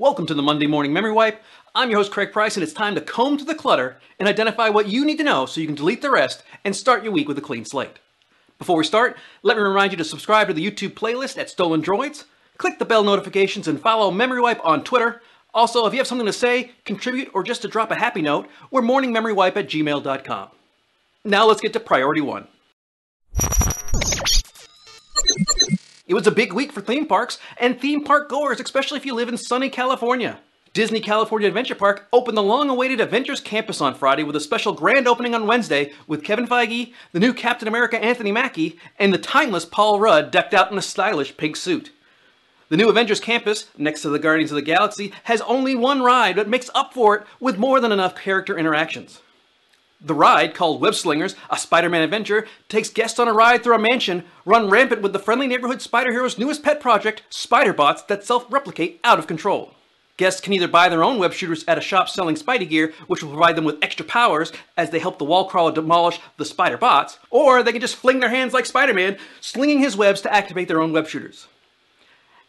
Welcome to the Monday Morning Memory Wipe. I'm your host Craig Price and it's time to comb through the clutter and identify what you need to know so you can delete the rest and start your week with a clean slate. Before we start, let me remind you to subscribe to the YouTube playlist at Stolen Droids, click the bell notifications and follow Memory Wipe on Twitter. Also, if you have something to say, contribute, or just to drop a happy note, we're morningmemorywipe at gmail.com. Now let's get to priority one. It was a big week for theme parks and theme park goers, especially if you live in sunny California. Disney California Adventure Park opened the long-awaited Avengers Campus on Friday with a special grand opening on Wednesday with Kevin Feige, the new Captain America Anthony Mackie, and the timeless Paul Rudd decked out in a stylish pink suit. The new Avengers Campus, next to the Guardians of the Galaxy, has only one ride but makes up for it with more than enough character interactions. The ride, called Web Slingers, a Spider-Man adventure, takes guests on a ride through a mansion run rampant with the friendly neighborhood spider hero's newest pet project, spider bots that self-replicate out of control. Guests can either buy their own web shooters at a shop selling Spidey gear, which will provide them with extra powers as they help the wall crawler demolish the spider bots, or they can just fling their hands like Spider-Man, slinging his webs to activate their own web shooters.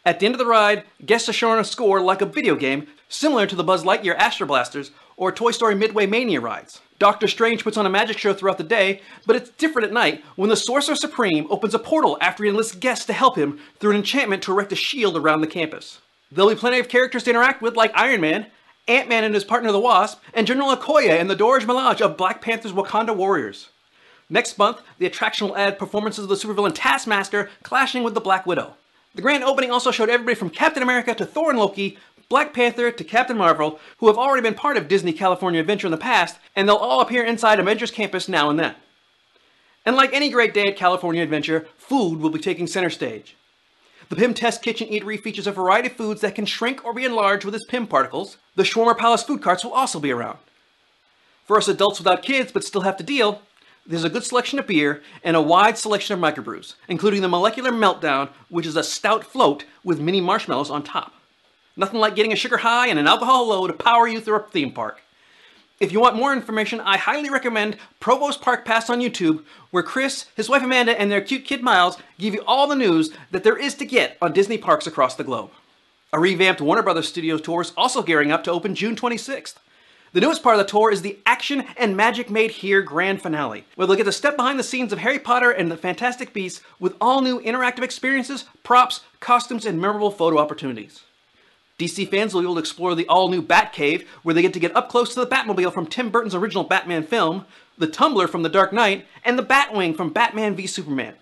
At the end of the ride, guests are shown a score like a video game, similar to the Buzz Lightyear Astro Blasters or Toy Story Midway Mania rides. Doctor Strange puts on a magic show throughout the day, but it's different at night when the Sorcerer Supreme opens a portal after he enlists guests to help him through an enchantment to erect a shield around the campus. There'll be plenty of characters to interact with like Iron Man, Ant-Man and his partner the Wasp, and General Okoye and the Dora Milaje of Black Panther's Wakanda Warriors. Next month, the attraction will add performances of the supervillain Taskmaster clashing with the Black Widow. The grand opening also showed everybody from Captain America to Thor and Loki Black Panther to Captain Marvel, who have already been part of Disney California Adventure in the past, and they'll all appear inside Avengers Campus now and then. And like any great day at California Adventure, food will be taking center stage. The Pym Test Kitchen Eatery features a variety of foods that can shrink or be enlarged with its Pym particles. The Shawarma Palace food carts will also be around. For us adults without kids but still have to deal, there's a good selection of beer and a wide selection of microbrews, including the Molecular Meltdown, which is a stout float with mini marshmallows on top. Nothing like getting a sugar high and an alcohol low to power you through a theme park. If you want more information, I highly recommend Provost Park Pass on YouTube, where Chris, his wife Amanda, and their cute kid Miles give you all the news that there is to get on Disney parks across the globe. A revamped Warner Brothers Studios tour is also gearing up to open June 26th. The newest part of the tour is the Action and Magic Made Here grand finale, where they'll get to step behind the scenes of Harry Potter and the Fantastic Beasts with all new interactive experiences, props, costumes, and memorable photo opportunities. DC fans will be able to explore the all-new Batcave, where they get to get up close to the Batmobile from Tim Burton's original Batman film, the Tumbler from The Dark Knight, and the Batwing from Batman v Superman.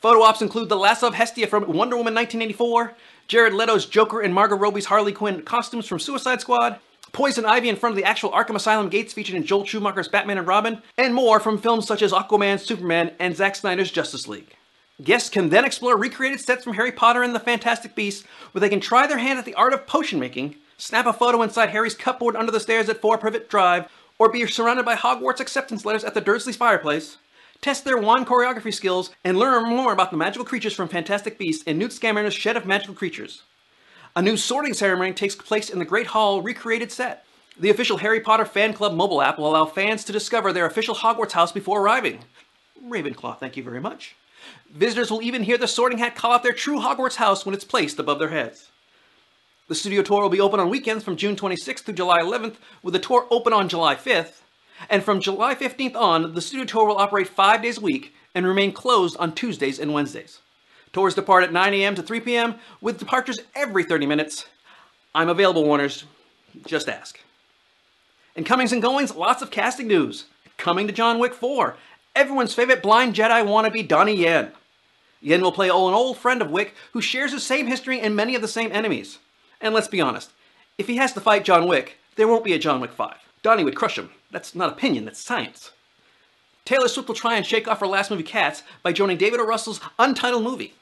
Photo ops include the lasso of Hestia from Wonder Woman 1984, Jared Leto's Joker and Margot Robbie's Harley Quinn costumes from Suicide Squad, Poison Ivy in front of the actual Arkham Asylum gates featured in Joel Schumacher's Batman and Robin, and more from films such as Aquaman, Superman, and Zack Snyder's Justice League. Guests can then explore recreated sets from Harry Potter and the Fantastic Beasts, where they can try their hand at the art of potion making, snap a photo inside Harry's cupboard under the stairs at 4 Privet Drive, or be surrounded by Hogwarts acceptance letters at the Dursleys' fireplace, test their wand choreography skills, and learn more about the magical creatures from Fantastic Beasts and Newt Scamander's Shed of Magical Creatures. A new sorting ceremony takes place in the Great Hall recreated set. The official Harry Potter fan club mobile app will allow fans to discover their official Hogwarts house before arriving. Ravenclaw, thank you very much. Visitors will even hear the Sorting Hat call out their true Hogwarts house when it's placed above their heads. The studio tour will be open on weekends from June 26th through July 11th, with the tour open on July 5th. And from July 15th on, the studio tour will operate five days a week and remain closed on Tuesdays and Wednesdays. Tours depart at 9 a.m. to 3 p.m. with departures every 30 minutes. I'm available, Warners. Just ask. In comings and goings, lots of casting news. Coming to John Wick 4 everyone's favorite blind Jedi wannabe Donnie Yen. Yen will play an old friend of Wick who shares the same history and many of the same enemies. And let's be honest, if he has to fight John Wick, there won't be a John Wick 5. Donnie would crush him. That's not opinion, that's science. Taylor Swift will try and shake off her last movie Cats by joining David O. Russell's untitled movie.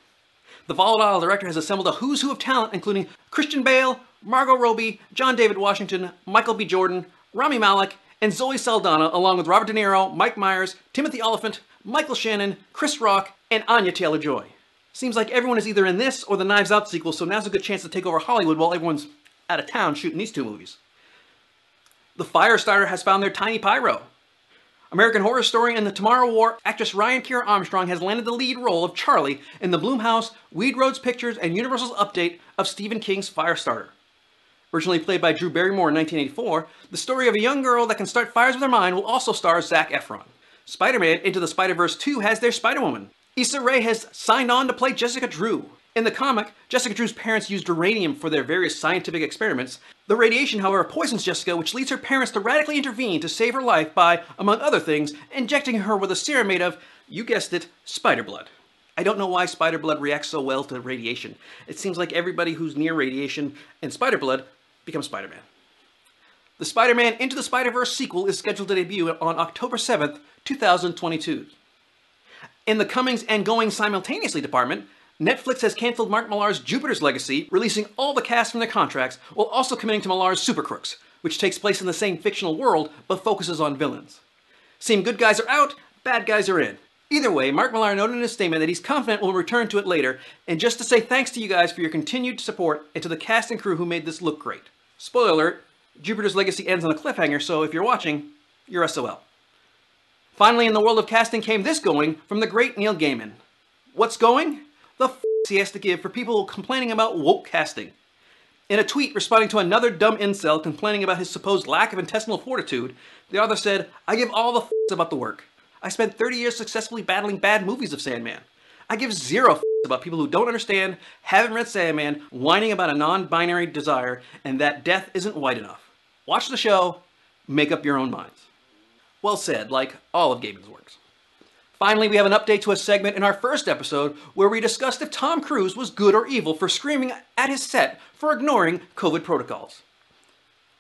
The volatile director has assembled a who's who of talent including Christian Bale, Margot Robbie, John David Washington, Michael B. Jordan, Rami Malek, and Zoe Saldana, along with Robert De Niro, Mike Myers, Timothy Olyphant, Michael Shannon, Chris Rock, and Anya Taylor-Joy. Seems like everyone is either in this or the Knives Out sequel, so now's a good chance to take over Hollywood while everyone's out of town shooting these two movies. The Firestarter has found their tiny pyro. American Horror Story and the Tomorrow War actress Ryan Kiera Armstrong has landed the lead role of Charlie in the Blumhouse, Weed Roads Pictures, and Universal's update of Stephen King's Firestarter. Originally played by Drew Barrymore in 1984, the story of a young girl that can start fires with her mind will also star Zac Efron. Spider-Man Into the Spider-Verse 2 has their Spider-Woman. Issa Rae has signed on to play Jessica Drew. In the comic, Jessica Drew's parents used uranium for their various scientific experiments. The radiation, however, poisons Jessica, which leads her parents to radically intervene to save her life by, among other things, injecting her with a serum made of, you guessed it, spider blood. I don't know why spider blood reacts so well to radiation. It seems like everybody who's near radiation and spider blood becomes Spider-Man. The Spider-Man Into the Spider-Verse sequel is scheduled to debut on October 7th, 2022. In the comings and going simultaneously department, Netflix has canceled Mark Millar's Jupiter's Legacy, releasing all the cast from their contracts, while also committing to Millar's Super Crooks, which takes place in the same fictional world but focuses on villains. Seem good guys are out, bad guys are in. Either way, Mark Millar noted in his statement that he's confident we'll return to it later, and just to say thanks to you guys for your continued support and to the cast and crew who made this look great. Spoiler alert, Jupiter's Legacy ends on a cliffhanger, so if you're watching, you're SOL. Finally, in the world of casting came this going from the great Neil Gaiman. What's going? The f he has to give for people complaining about woke casting. In a tweet responding to another dumb incel complaining about his supposed lack of intestinal fortitude, the author said, I give all the f about the work. I spent 30 years successfully battling bad movies of Sandman. I give zero f about people who don't understand, haven't read Sandman, whining about a non-binary desire, and that death isn't white enough. Watch the show, make up your own minds. Well said, like all of Gaiman's works. Finally, we have an update to a segment in our first episode where we discussed if Tom Cruise was good or evil for screaming at his set for ignoring COVID protocols.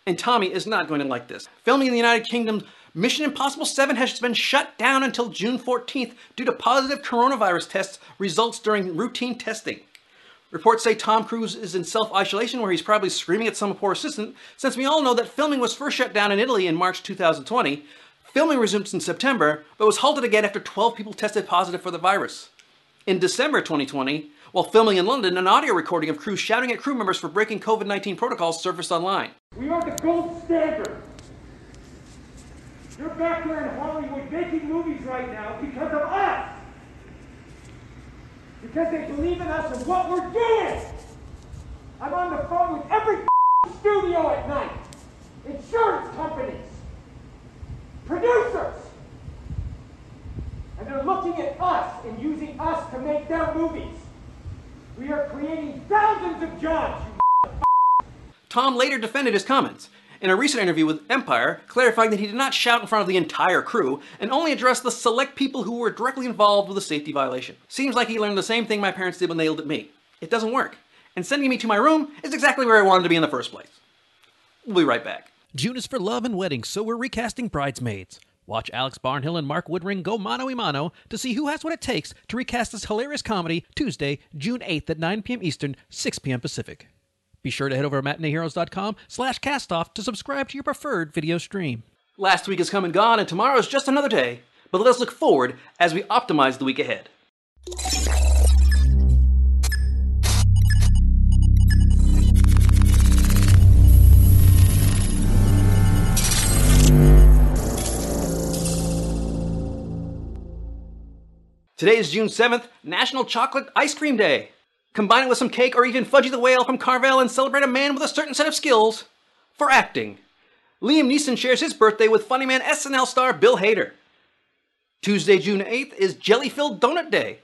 And Tommy is not going to like this. Filming in the United Kingdom Mission Impossible 7 has been shut down until June 14th due to positive coronavirus tests results during routine testing. Reports say Tom Cruise is in self-isolation where he's probably screaming at some poor assistant, since we all know that filming was first shut down in Italy in March 2020. Filming resumed in September, but was halted again after 12 people tested positive for the virus. In December 2020, while filming in London, an audio recording of Cruise shouting at crew members for breaking COVID-19 protocols surfaced online. We are the gold standard. You're back there in Hollywood making movies right now because of us. Because they believe in us and what we're doing. I'm on the phone with every studio at night. Insurance companies. Producers. And they're looking at us and using us to make their movies. We are creating thousands of jobs, Tom later defended his comments in a recent interview with Empire, clarifying that he did not shout in front of the entire crew and only addressed the select people who were directly involved with the safety violation. Seems like he learned the same thing my parents did when they yelled at me. It doesn't work. And sending me to my room is exactly where I wanted to be in the first place. We'll be right back. June is for love and weddings, so we're recasting Bridesmaids. Watch Alex Barnhill and Mark Woodring go mano a mano to see who has what it takes to recast this hilarious comedy Tuesday, June 8th at 9 p.m. Eastern, 6 p.m. Pacific. Be sure to head over to matineeheroes.com slash castoff to subscribe to your preferred video stream. Last week is come and gone, and tomorrow is just another day. But let us look forward as we optimize the week ahead. Today is June 7th, National Chocolate Ice Cream Day. Combine it with some cake or even Fudgie the Whale from Carvel and celebrate a man with a certain set of skills for acting. Liam Neeson shares his birthday with funny man SNL star Bill Hader. Tuesday, June 8th is Jelly Filled Donut Day.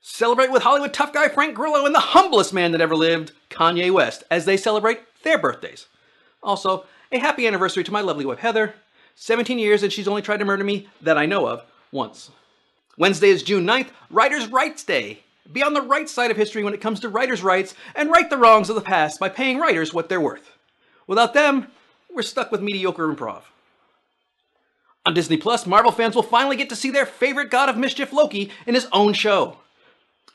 Celebrate with Hollywood tough guy Frank Grillo and the humblest man that ever lived, Kanye West, as they celebrate their birthdays. Also, a happy anniversary to my lovely wife Heather. 17 years and she's only tried to murder me, that I know of, once. Wednesday is June 9th, Writers' Rights Day. Be on the right side of history when it comes to writers' rights and right the wrongs of the past by paying writers what they're worth. Without them, we're stuck with mediocre improv. On Disney Plus, Marvel fans will finally get to see their favorite god of mischief, Loki, in his own show.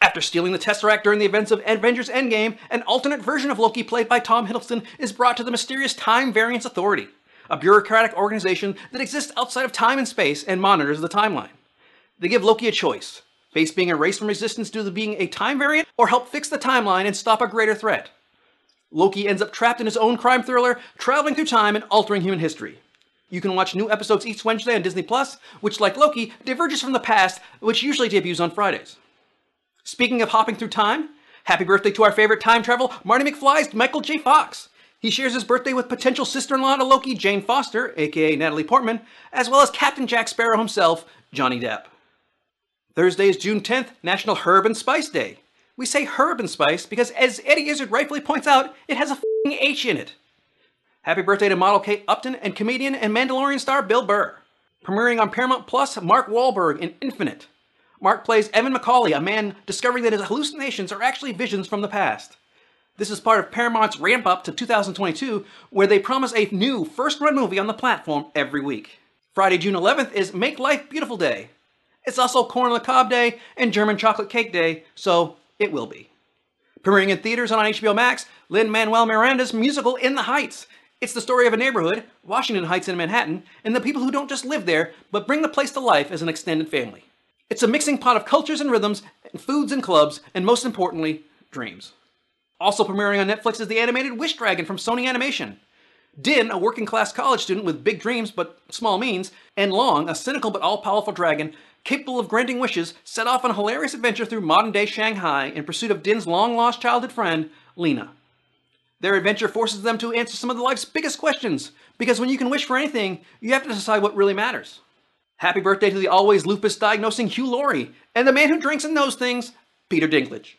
After stealing the Tesseract during the events of Avengers Endgame, an alternate version of Loki played by Tom Hiddleston is brought to the mysterious Time Variance Authority, a bureaucratic organization that exists outside of time and space and monitors the timeline. They give Loki a choice face being erased from existence due to being a time variant, or help fix the timeline and stop a greater threat. Loki ends up trapped in his own crime thriller, traveling through time and altering human history. You can watch new episodes each Wednesday on Disney Plus, which, like Loki, diverges from the past, which usually debuts on Fridays. Speaking of hopping through time, happy birthday to our favorite time travel, Marty McFly's Michael J. Fox. He He shares his birthday with potential sister-in-law to Loki, Jane Foster, aka Natalie Portman, as well as Captain Jack Sparrow himself, Johnny Depp. Thursday is June 10th, National Herb and Spice Day. We say herb and spice because, as Eddie Izzard rightfully points out, it has a f***ing H in it. Happy birthday to model Kate Upton and comedian and Mandalorian star Bill Burr. Premiering on Paramount Plus, Mark Wahlberg in Infinite. Mark plays Evan McCauley, a man discovering that his hallucinations are actually visions from the past. This is part of Paramount's ramp up to 2022, where they promise a new first run movie on the platform every week. Friday, June 11th is Make Life Beautiful Day. It's also Corn on the Cob Day and German Chocolate Cake Day, so it will be. Premiering in theaters and on HBO Max, Lin-Manuel Miranda's musical In the Heights. It's the story of a neighborhood, Washington Heights in Manhattan, and the people who don't just live there, but bring the place to life as an extended family. It's a mixing pot of cultures and rhythms, and foods and clubs, and most importantly, dreams. Also premiering on Netflix is the animated Wish Dragon from Sony Animation. Din, a working class college student with big dreams but small means, and Long, a cynical but all powerful dragon, capable of granting wishes, set off on a hilarious adventure through modern day Shanghai in pursuit of Din's long lost childhood friend, Lena. Their adventure forces them to answer some of life's biggest questions, because when you can wish for anything, you have to decide what really matters. Happy birthday to the always lupus diagnosing Hugh Laurie, and the man who drinks and knows things, Peter Dinklage.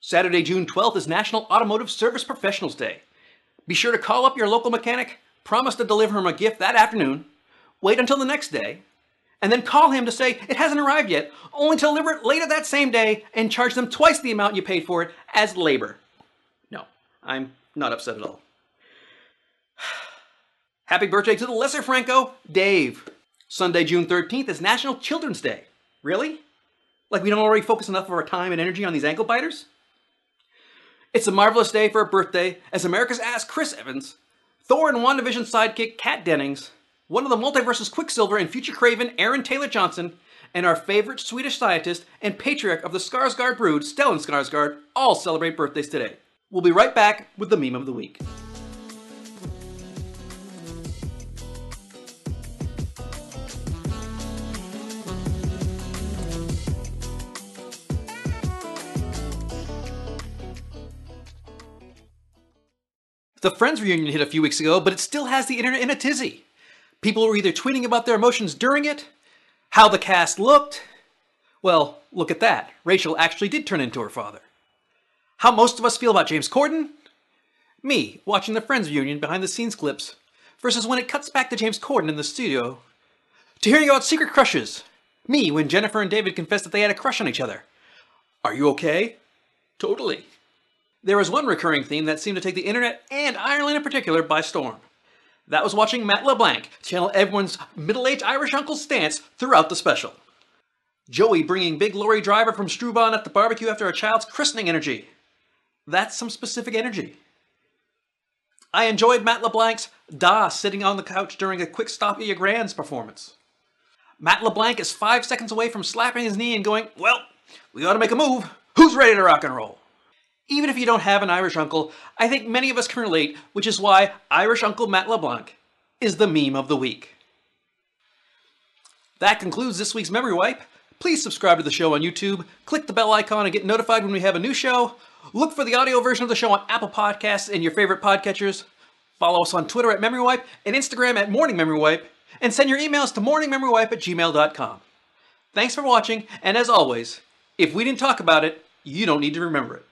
Saturday, June 12th is National Automotive Service Professionals Day. Be sure to call up your local mechanic, promise to deliver him a gift that afternoon, wait until the next day, and then call him to say it hasn't arrived yet, only to deliver it later that same day and charge them twice the amount you paid for it as labor. No, I'm not upset at all. Happy birthday to the lesser Franco, Dave. Sunday, June 13th is National Children's Day. Really? Like we don't already focus enough of our time and energy on these ankle biters? It's a marvelous day for a birthday as America's ass Chris Evans, Thor and WandaVision sidekick Kat Dennings, one of the multiverse's Quicksilver and future Kraven Aaron Taylor Johnson, and our favorite Swedish scientist and patriarch of the Skarsgård brood, Stellan Skarsgård, all celebrate birthdays today. We'll be right back with the meme of the week. The Friends reunion hit a few weeks ago, but it still has the internet in a tizzy. People were either tweeting about their emotions during it, how the cast looked. Well, look at that. Rachel actually did turn into her father. How most of us feel about James Corden? Me, watching the Friends reunion behind the scenes clips, versus when it cuts back to James Corden in the studio. To hearing about secret crushes. Me, when Jennifer and David confessed that they had a crush on each other. Are you okay? Totally. There was one recurring theme that seemed to take the internet, and Ireland in particular, by storm. That was watching Matt LeBlanc channel everyone's middle-aged Irish uncle stance throughout the special. Joey bringing big lorry driver from Strabane at the barbecue after a child's christening energy. That's some specific energy. I enjoyed Matt LeBlanc's Da sitting on the couch during a quick stop at Grand's performance. Matt LeBlanc is five seconds away from slapping his knee and going, Well, we gotta make a move. Who's ready to rock and roll? Even if you don't have an Irish uncle, I think many of us can relate, which is why Irish Uncle Matt LeBlanc is the meme of the week. That concludes this week's Memory Wipe. Please subscribe to the show on YouTube, click the bell icon and get notified when we have a new show. Look for the audio version of the show on Apple Podcasts and your favorite podcatchers. Follow us on Twitter at Memory Wipe and Instagram at Morning Memory Wipe, and send your emails to morningmemorywipe at gmail.com. Thanks for watching, and as always, if we didn't talk about it, you don't need to remember it.